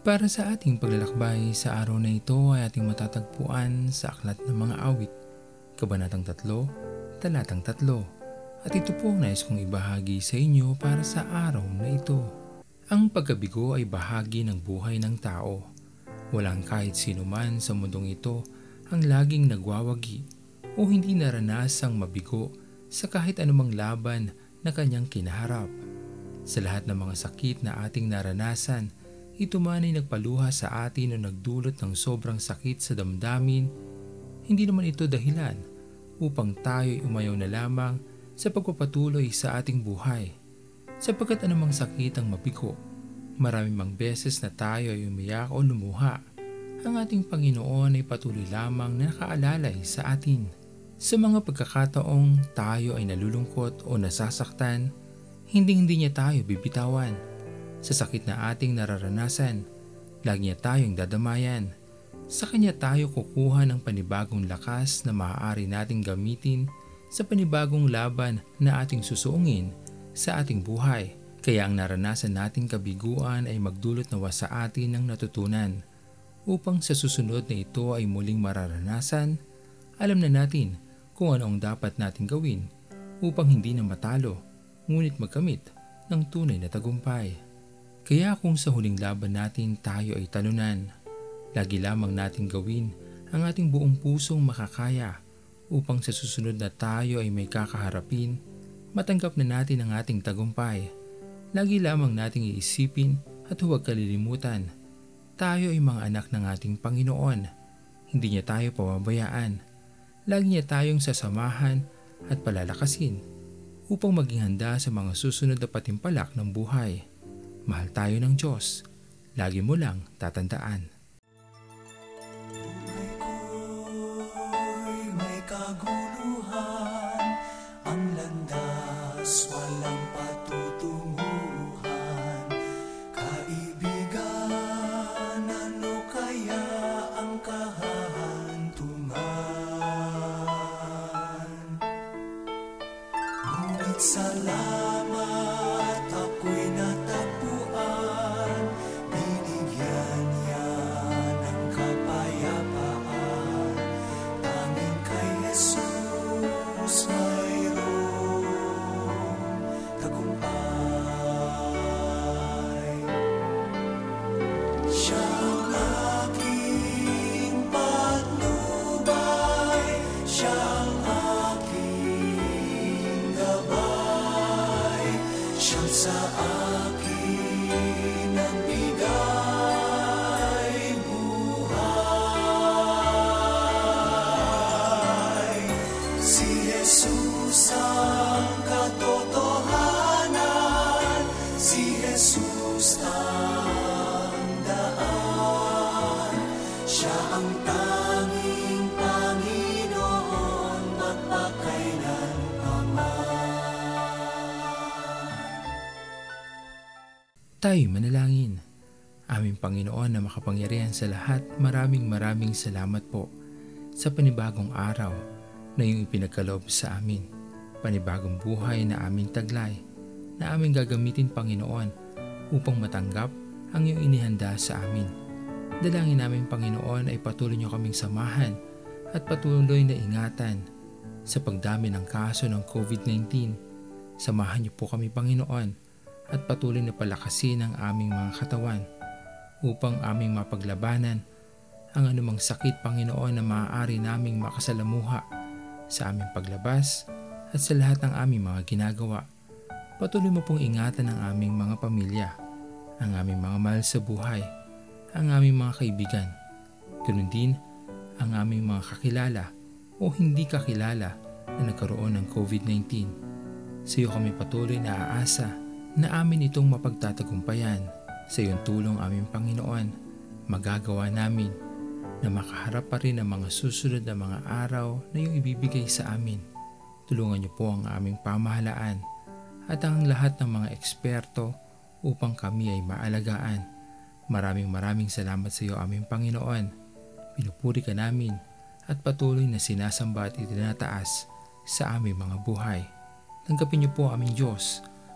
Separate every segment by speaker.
Speaker 1: Para sa ating paglalakbay sa araw na ito ay ating matatagpuan sa Aklat ng Mga Awit, Kabanatang 3, Talatang 3. At ito po nais kong ibahagi sa inyo para sa araw na ito. Ang pagkabigo ay bahagi ng buhay ng tao. Walang kahit sino man sa mundong ito ang laging nagwawagi o hindi naranasang mabigo sa kahit anumang laban na kanyang kinaharap. Sa lahat ng mga sakit na ating naranasan, ito man ay nagpaluha sa atin o nagdulot ng sobrang sakit sa damdamin, hindi naman ito dahilan upang tayo umayaw na lamang sa pagpapatuloy sa ating buhay. Sapagkat anumang sakit ang mabigo, marami mang beses na tayo ay umiyak o lumuha. Ang ating Panginoon ay patuloy lamang na nakaalalay sa atin. Sa mga pagkakataong tayo ay nalulungkot o nasasaktan, hindi hindi niya tayo bibitawan. Sa sakit na ating nararanasan, lagi niya tayong dadamayan. Sa Kanya tayo kukuha ng panibagong lakas na maaari nating gamitin sa panibagong laban na ating susuungin sa ating buhay. Kaya ang naranasan nating kabiguan ay magdulot nawa sa atin ng natutunan upang sa susunod na ito ay muling mararanasan, alam na natin kung ano ang dapat natin gawin upang hindi na matalo ngunit magkamit ng tunay na tagumpay. Kaya kung sa huling laban natin tayo ay talunan, lagi lamang natin gawin ang ating buong pusong makakaya upang sa susunod na tayo ay may kakaharapin, matanggap na natin ang ating tagumpay. Lagi lamang nating iisipin at huwag kalilimutan, tayo ay mga anak ng ating Panginoon. Hindi niya tayo pababayaan lagi niya tayong sasamahan at palalakasin upang maging handa sa mga susunod na patimpalak ng buhay. Mahal tayo ng Diyos. Lagi mo lang tatandaan.
Speaker 2: Buhay may kaguluhan, ang landas walang patutunguhan. Kaibigan, ano kaya ang kahantungan?
Speaker 1: Tayo manalangin. Aming Panginoon na makapangyarihan sa lahat, maraming maraming salamat po sa panibagong araw na iyong ipinagkaloob sa amin. Panibagong buhay na aming taglay na aming gagamitin Panginoon upang matanggap ang iyong inihanda sa amin. Dalangin namin Panginoon ay patuloy niyo kaming samahan at patuloy na ingatan sa pagdami ng kaso ng COVID-19. Samahan niyo po kami Panginoon at patuloy na palakasin ang aming mga katawan upang aming mapaglabanan ang anumang sakit Panginoon na maaari naming makasalamuha sa aming paglabas at sa lahat ng aming mga ginagawa. Patuloy mo pong ingatan ang aming mga pamilya, ang aming mga mahal sa buhay, ang aming mga kaibigan. Ganun din ang aming mga kakilala o hindi kakilala na nagkaroon ng COVID-19. Sa iyo kami patuloy na aasa na amin itong mapagtatagumpayan. Sa iyong tulong aming Panginoon, magagawa namin na makaharap pa rin ang mga susunod na mga araw na iyong ibibigay sa amin. Tulungan niyo po ang aming pamahalaan at ang lahat ng mga eksperto upang kami ay maalagaan. Maraming maraming salamat sa iyo aming Panginoon. Pinupuri ka namin at patuloy na sinasamba at itinataas sa aming mga buhay. Tanggapin niyo po aming Diyos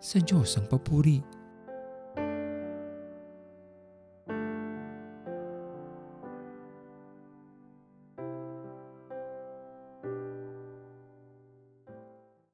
Speaker 1: sa Diyos ang papuri.